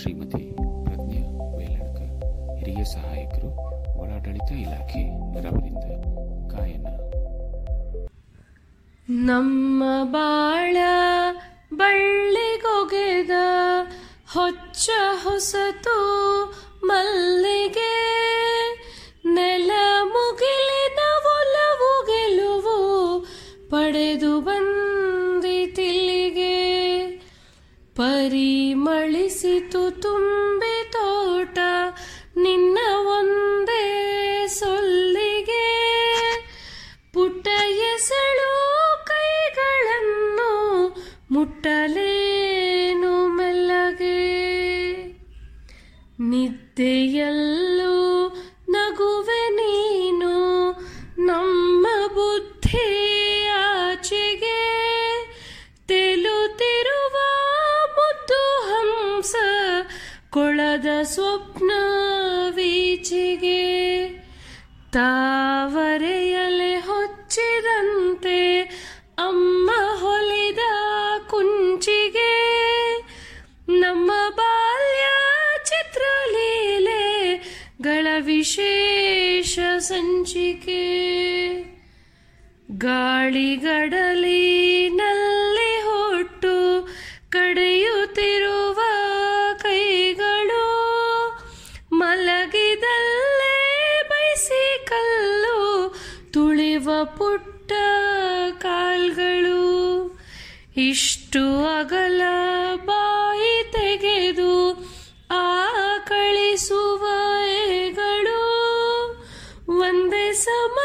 ಶ್ರೀಮತಿ ಪ್ರಜ್ಞಾ ವೇಲಣ್ಕರ್ ಹಿರಿಯ ಸಹಾಯಕರು, ಒಳಾಡಳಿತ ಇಲಾಖೆ ರವರಿಂದ ಗಾಯನ. ನಮ್ಮ ಬಾಳ ಬಳ್ಳಿಗೊಗೆದ, ಹೊಚ್ಚ ಹೊಸತು ಮಲ್ಲಿಗೆ ಪರಿಮಳಿಸಿತು ತುಂಬಿ ತೋಟ ನಿನ್ನ ಒಂದೇ ಸೊಲ್ಲಿಗೆ. ಪುಟ್ಟ ಎಸಳು ಕೈಗಳನ್ನು ಮುಟ್ಟಲೇನು ಮೆಲ್ಲಗೆ. ನಿದ್ದೆಯಲ್ಲೂ ತಾವರೆಯಲೆ ಹೊಚ್ಚಿದಂತೆ ಅಮ್ಮ ಹೊಲಿದ ಕುಂಚಿಗೆ ನಮ್ಮ ಬಾಲ್ಯ ಚಿತ್ರಲೀಲೆಗಳ ವಿಶೇಷ ಸಂಚಿಕೆ. ಗಾಳಿಗಡಲಿನಲ್ಲಿ ಹೊಟ್ಟು ಕಡೆಯುತ್ತಿರುವ ಪುಟ್ಟ ಕಾಲ್ಗಳು ಇಷ್ಟು ಅಗಲ ಬಾಯಿ ತೆಗೆದು ಆ ಕಳಿಸುವ ಒಂದೇ ಸಮನೆ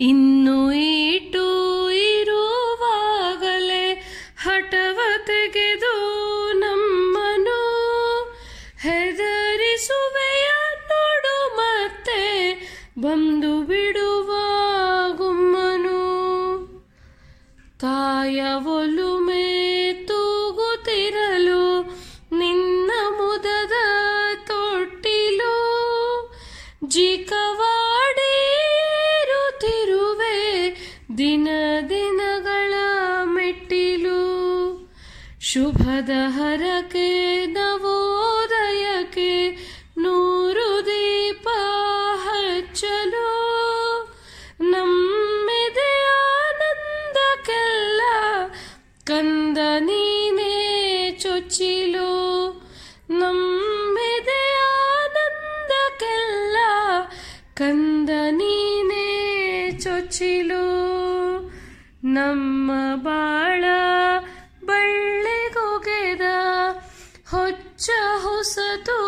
ಇನ್ನು ಈಟು ಇರುವಾಗಲೇ ಹಠವ ತೆಗೆದು ನಮ್ಮನು ಹೆದರಿಸುವೆಯ ನೋಡು ಮತ್ತೆ ಬಂದು ಬಿಡುವ ಗುಮ್ಮನು. ತಾಯ ಒಲುಮೆ ತೂಗುತ್ತಿರಲು ನಿನ್ನ ಮುದದ ತೊಟ್ಟಿಲು. ಜಿಕವಾಡಿರುತ್ತಿರುವೆ ದಿನ ದಿನಗಳ ಮೆಟ್ಟಿಲು, ಶುಭದ ಹರಕೆ ನವೋದಯಕ್ಕೆ ನೂರು ದೀಪ ಹಚ್ಚಲು. ನಮ್ಮೆದೆ ಆನಂದಕ್ಕೆಲ್ಲ ಕಂದ ನೀನೇ ಚೊಚ್ಚಿಲು. ನಮ್ಮೆದೆ ಆನಂದಕ್ಕೆಲ್ಲ ಕಂದ ನೀನೇ ಚೊಚ್ಚಿಲು. ನಮ್ಮ ಬಾಳ ಬಳ್ಳಿಗೊಗೆದ ಹೊಚ್ಚ ಹೊಸತು